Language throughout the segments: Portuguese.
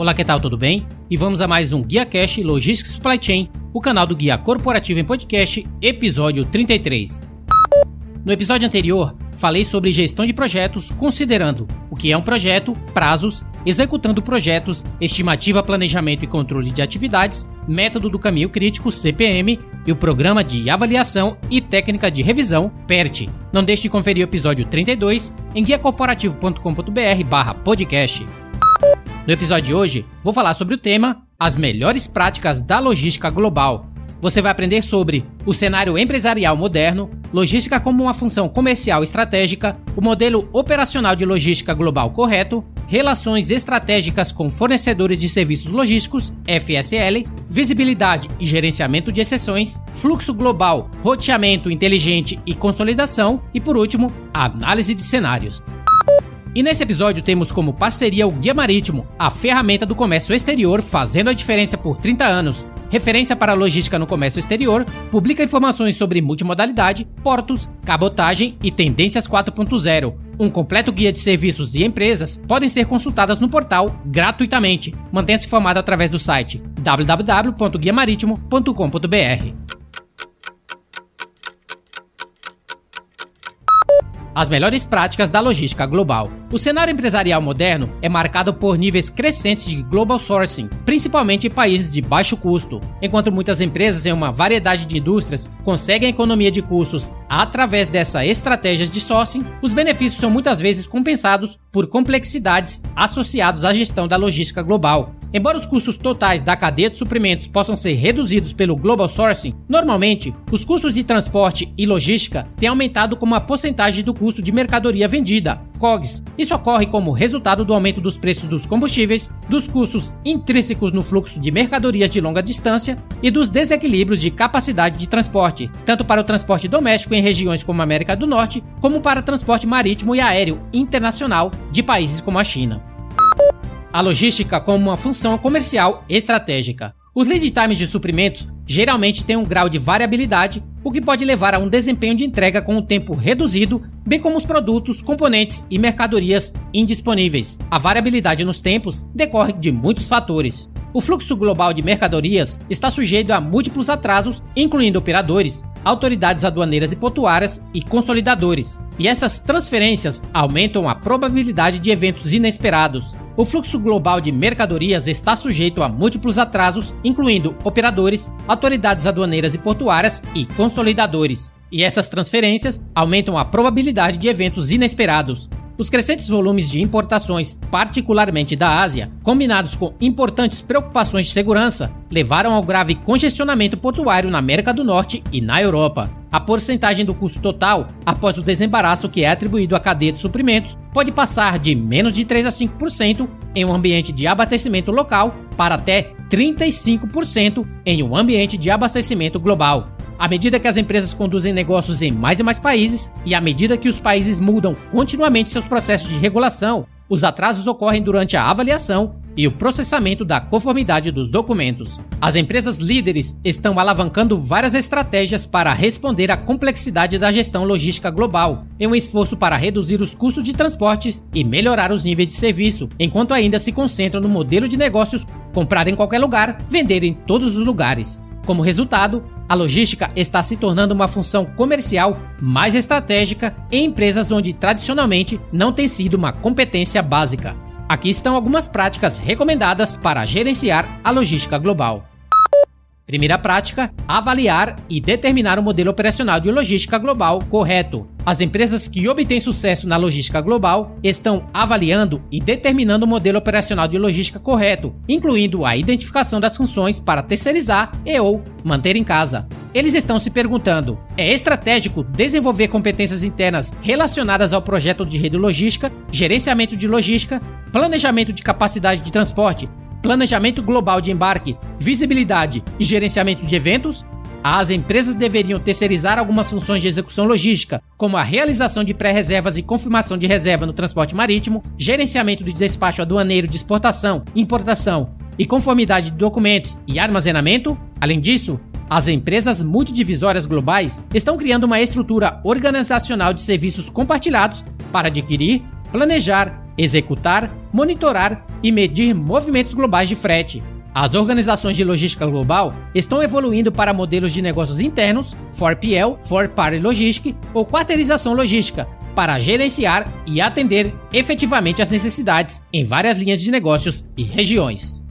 Olá, que tal? Tudo bem? E vamos a mais um Guia Cash Logistics Supply Chain, o canal do Guia Corporativo em Podcast, episódio 33. No episódio anterior, falei sobre gestão de projetos, considerando o que é um projeto, prazos, executando projetos, estimativa, planejamento e controle de atividades, método do caminho crítico, CPM, e o programa de avaliação e técnica de revisão, PERT. Não deixe de conferir o episódio 32 em guiacorporativo.com.br/podcast. No episódio de hoje, vou falar sobre o tema As melhores práticas da logística global. Você vai aprender sobre o cenário empresarial moderno, logística como uma função comercial estratégica, o modelo operacional de logística global correto, relações estratégicas com fornecedores de serviços logísticos, FSL, visibilidade e gerenciamento de exceções, fluxo global, roteamento inteligente e consolidação e, por último, análise de cenários. E nesse episódio temos como parceria o Guia Marítimo, a ferramenta do comércio exterior fazendo a diferença por 30 anos. Referência para a logística no comércio exterior, publica informações sobre multimodalidade, portos, cabotagem e tendências 4.0. Um completo guia de serviços e empresas podem ser consultadas no portal gratuitamente. Mantenha-se informado através do site www.guiamaritimo.com.br. as melhores práticas da logística global. O cenário empresarial moderno é marcado por níveis crescentes de global sourcing, principalmente em países de baixo custo. Enquanto muitas empresas em uma variedade de indústrias conseguem economia de custos através dessas estratégias de sourcing, os benefícios são muitas vezes compensados por complexidades associadas à gestão da logística global. Embora os custos totais da cadeia de suprimentos possam ser reduzidos pelo global sourcing, normalmente os custos de transporte e logística têm aumentado como a porcentagem do custo de mercadoria vendida, COGS. Isso ocorre como resultado do aumento dos preços dos combustíveis, dos custos intrínsecos no fluxo de mercadorias de longa distância e dos desequilíbrios de capacidade de transporte, tanto para o transporte doméstico em regiões como a América do Norte, como para transporte marítimo e aéreo internacional de países como a China a logística como uma função comercial estratégica. Os lead times de suprimentos geralmente têm um grau de variabilidade, o que pode levar a um desempenho de entrega com um tempo reduzido, bem como os produtos, componentes e mercadorias indisponíveis. A variabilidade nos tempos decorre de muitos fatores. O fluxo global de mercadorias está sujeito a múltiplos atrasos, incluindo operadores, autoridades aduaneiras e portuárias e consolidadores, e essas transferências aumentam a probabilidade de eventos inesperados. O fluxo global de mercadorias está sujeito a múltiplos atrasos, incluindo operadores, autoridades aduaneiras e portuárias e consolidadores, e essas transferências aumentam a probabilidade de eventos inesperados. Os crescentes volumes de importações, particularmente da Ásia, combinados com importantes preocupações de segurança, levaram ao grave congestionamento portuário na América do Norte e na Europa. A porcentagem do custo total, após o desembaraço que é atribuído à cadeia de suprimentos, pode passar de menos de 3 a 5% em um ambiente de abastecimento local para até 35% em um ambiente de abastecimento global. À medida que as empresas conduzem negócios em mais e mais países, e à medida que os países mudam continuamente seus processos de regulação, os atrasos ocorrem durante a avaliação e o processamento da conformidade dos documentos. As empresas líderes estão alavancando várias estratégias para responder à complexidade da gestão logística global, em um esforço para reduzir os custos de transportes e melhorar os níveis de serviço, enquanto ainda se concentram no modelo de negócios comprar em qualquer lugar, vender em todos os lugares. Como resultado, a logística está se tornando uma função comercial mais estratégica em empresas onde tradicionalmente não tem sido uma competência básica. Aqui estão algumas práticas recomendadas para gerenciar a logística global. Primeira prática: avaliar e determinar o modelo operacional de logística global correto. As empresas que obtêm sucesso na logística global estão avaliando e determinando o modelo operacional de logística correto, incluindo a identificação das funções para terceirizar e ou manter em casa. Eles estão se perguntando: é estratégico desenvolver competências internas relacionadas ao projeto de rede logística, gerenciamento de logística, planejamento de capacidade de transporte, planejamento global de embarque, visibilidade e gerenciamento de eventos, as empresas deveriam terceirizar algumas funções de execução logística, como a realização de pré-reservas e confirmação de reserva no transporte marítimo, gerenciamento de despacho aduaneiro de exportação, importação e conformidade de documentos e armazenamento. Além disso, as empresas multidivisórias globais estão criando uma estrutura organizacional de serviços compartilhados para adquirir, planejar executar, monitorar e medir movimentos globais de frete. As organizações de logística global estão evoluindo para modelos de negócios internos, 4PL, For Party Logistic ou quarteirização logística, para gerenciar e atender efetivamente as necessidades em várias linhas de negócios e regiões.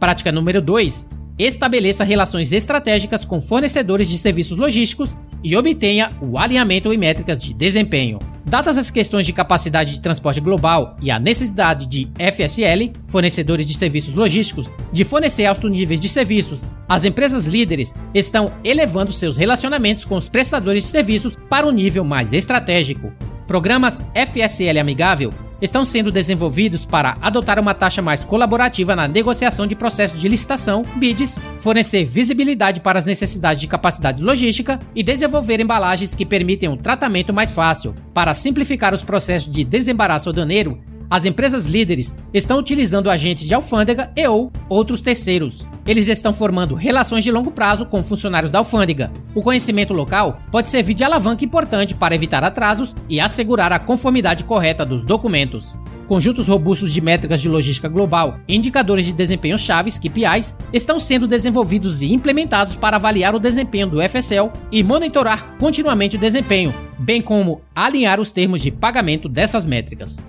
Prática número 2. Estabeleça relações estratégicas com fornecedores de serviços logísticos e obtenha o alinhamento em métricas de desempenho. Dadas as questões de capacidade de transporte global e a necessidade de FSL, fornecedores de serviços logísticos, de fornecer altos níveis de serviços, as empresas líderes estão elevando seus relacionamentos com os prestadores de serviços para um nível mais estratégico. Programas FSL amigável estão sendo desenvolvidos para adotar uma taxa mais colaborativa na negociação de processos de licitação, bids, fornecer visibilidade para as necessidades de capacidade logística e desenvolver embalagens que permitem um tratamento mais fácil. Para simplificar os processos de desembaraço aduaneiro, as empresas líderes estão utilizando agentes de alfândega e ou outros terceiros. Eles estão formando relações de longo prazo com funcionários da alfândega. O conhecimento local pode servir de alavanca importante para evitar atrasos e assegurar a conformidade correta dos documentos. Conjuntos robustos de métricas de logística global e indicadores de desempenho chaves, KPIs, estão sendo desenvolvidos e implementados para avaliar o desempenho do FSL e monitorar continuamente o desempenho, bem como alinhar os termos de pagamento dessas métricas.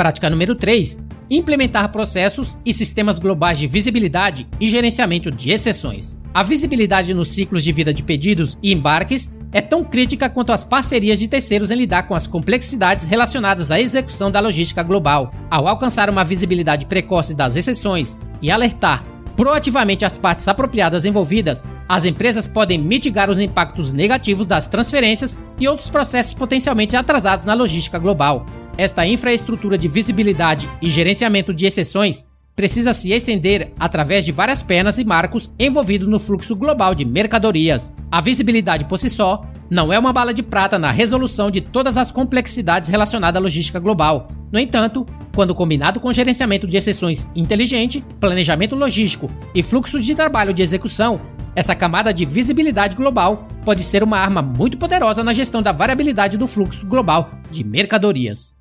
Prática número 3. Implementar processos e sistemas globais de visibilidade e gerenciamento de exceções. A visibilidade nos ciclos de vida de pedidos e embarques é tão crítica quanto as parcerias de terceiros em lidar com as complexidades relacionadas à execução da logística global. Ao alcançar uma visibilidade precoce das exceções e alertar proativamente as partes apropriadas envolvidas, as empresas podem mitigar os impactos negativos das transferências e outros processos potencialmente atrasados na logística global. Esta infraestrutura de visibilidade e gerenciamento de exceções precisa se estender através de várias pernas e marcos envolvidos no fluxo global de mercadorias. A visibilidade por si só não é uma bala de prata na resolução de todas as complexidades relacionadas à logística global. No entanto, quando combinado com gerenciamento de exceções inteligente, planejamento logístico e fluxo de trabalho de execução, essa camada de visibilidade global pode ser uma arma muito poderosa na gestão da variabilidade do fluxo global de mercadorias.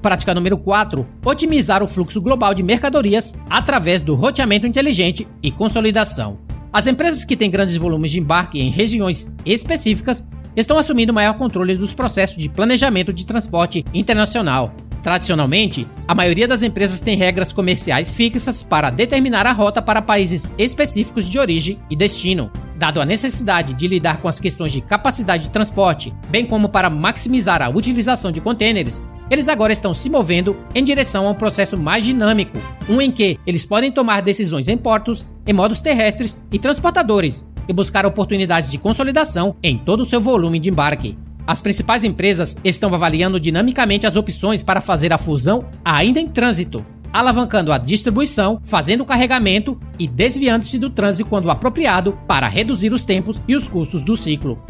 Prática número 4: otimizar o fluxo global de mercadorias através do roteamento inteligente e consolidação. As empresas que têm grandes volumes de embarque em regiões específicas estão assumindo maior controle dos processos de planejamento de transporte internacional. Tradicionalmente, a maioria das empresas tem regras comerciais fixas para determinar a rota para países específicos de origem e destino. Dado a necessidade de lidar com as questões de capacidade de transporte, bem como para maximizar a utilização de contêineres, eles agora estão se movendo em direção a um processo mais dinâmico, um em que eles podem tomar decisões em portos, em modos terrestres e transportadores, e buscar oportunidades de consolidação em todo o seu volume de embarque. As principais empresas estão avaliando dinamicamente as opções para fazer a fusão ainda em trânsito, alavancando a distribuição, fazendo o carregamento e desviando-se do trânsito quando apropriado para reduzir os tempos e os custos do ciclo.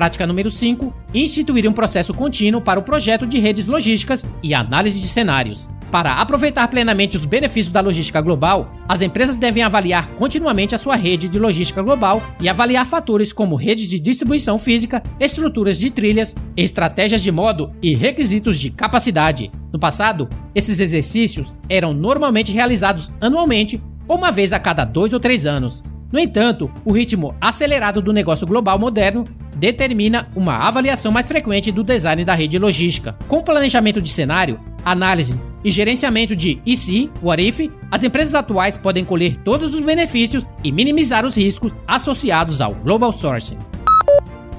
Prática número 5: instituir um processo contínuo para o projeto de redes logísticas e análise de cenários. Para aproveitar plenamente os benefícios da logística global, as empresas devem avaliar continuamente a sua rede de logística global e avaliar fatores como redes de distribuição física, estruturas de trilhas, estratégias de modo e requisitos de capacidade. No passado, esses exercícios eram normalmente realizados anualmente ou uma vez a cada dois ou três anos. No entanto, o ritmo acelerado do negócio global moderno determina uma avaliação mais frequente do design da rede logística. Com planejamento de cenário, análise e gerenciamento de e se, what if, as empresas atuais podem colher todos os benefícios e minimizar os riscos associados ao global sourcing.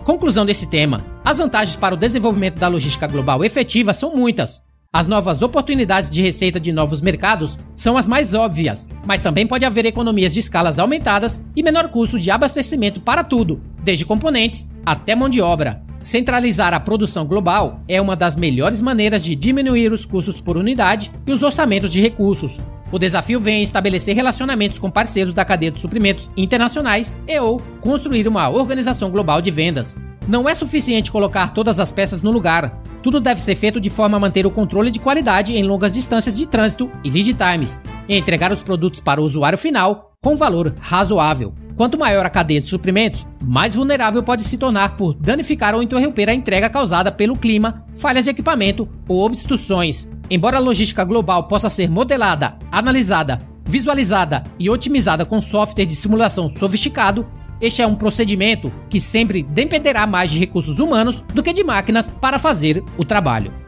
Conclusão desse tema: as vantagens para o desenvolvimento da logística global efetiva são muitas, as novas oportunidades de receita de novos mercados são as mais óbvias, mas também pode haver economias de escalas aumentadas e menor custo de abastecimento para tudo, desde componentes até mão de obra. Centralizar a produção global é uma das melhores maneiras de diminuir os custos por unidade e os orçamentos de recursos. O desafio vem em estabelecer relacionamentos com parceiros da cadeia de suprimentos internacionais e ou construir uma organização global de vendas. Não é suficiente colocar todas as peças no lugar. Tudo deve ser feito de forma a manter o controle de qualidade em longas distâncias de trânsito e lead times, e entregar os produtos para o usuário final com valor razoável. Quanto maior a cadeia de suprimentos, mais vulnerável pode se tornar por danificar ou interromper a entrega causada pelo clima, falhas de equipamento ou obstruções. Embora a logística global possa ser modelada, analisada, visualizada e otimizada com software de simulação sofisticado, este é um procedimento que sempre dependerá mais de recursos humanos do que de máquinas para fazer o trabalho.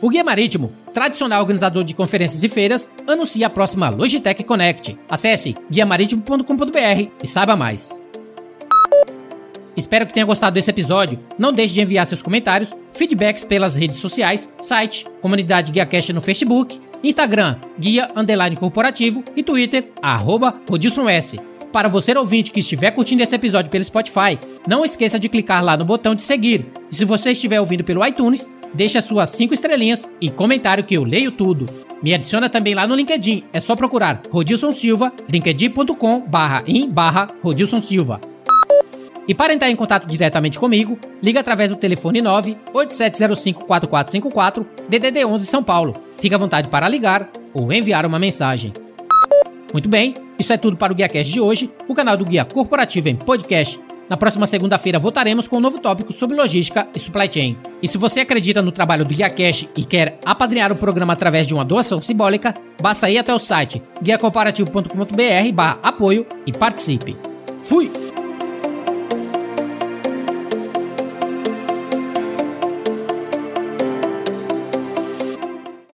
O Guia Marítimo, tradicional organizador de conferências e feiras, anuncia a próxima Logitech Connect. Acesse guiamaritimo.com.br e saiba mais. Espero que tenha gostado desse episódio. Não deixe de enviar seus comentários, feedbacks pelas redes sociais, site, comunidade GuiaCast no Facebook, Instagram, Guia Underline Corporativo e Twitter, arroba Rodilson S. Para você ouvinte que estiver curtindo esse episódio pelo Spotify, não esqueça de clicar lá no botão de seguir. E se você estiver ouvindo pelo iTunes, deixe as suas 5 estrelinhas e comentário que eu leio tudo. Me adiciona também lá no LinkedIn, é só procurar Rodilson Silva, linkedin.com barra in barra Rodilson Silva. E para entrar em contato diretamente comigo, liga através do telefone 987054454 DDD 11 São Paulo. Fique à vontade para ligar ou enviar uma mensagem. Muito bem, isso é tudo para o GuiaCast de hoje, o canal do Guia Corporativo em podcast. Na próxima segunda-feira voltaremos com um novo tópico sobre logística e supply chain. E se você acredita no trabalho do GuiaCast e quer apadrinhar o programa através de uma doação simbólica, basta ir até o site guiacomparativo.com.br barra apoio e participe. Fui!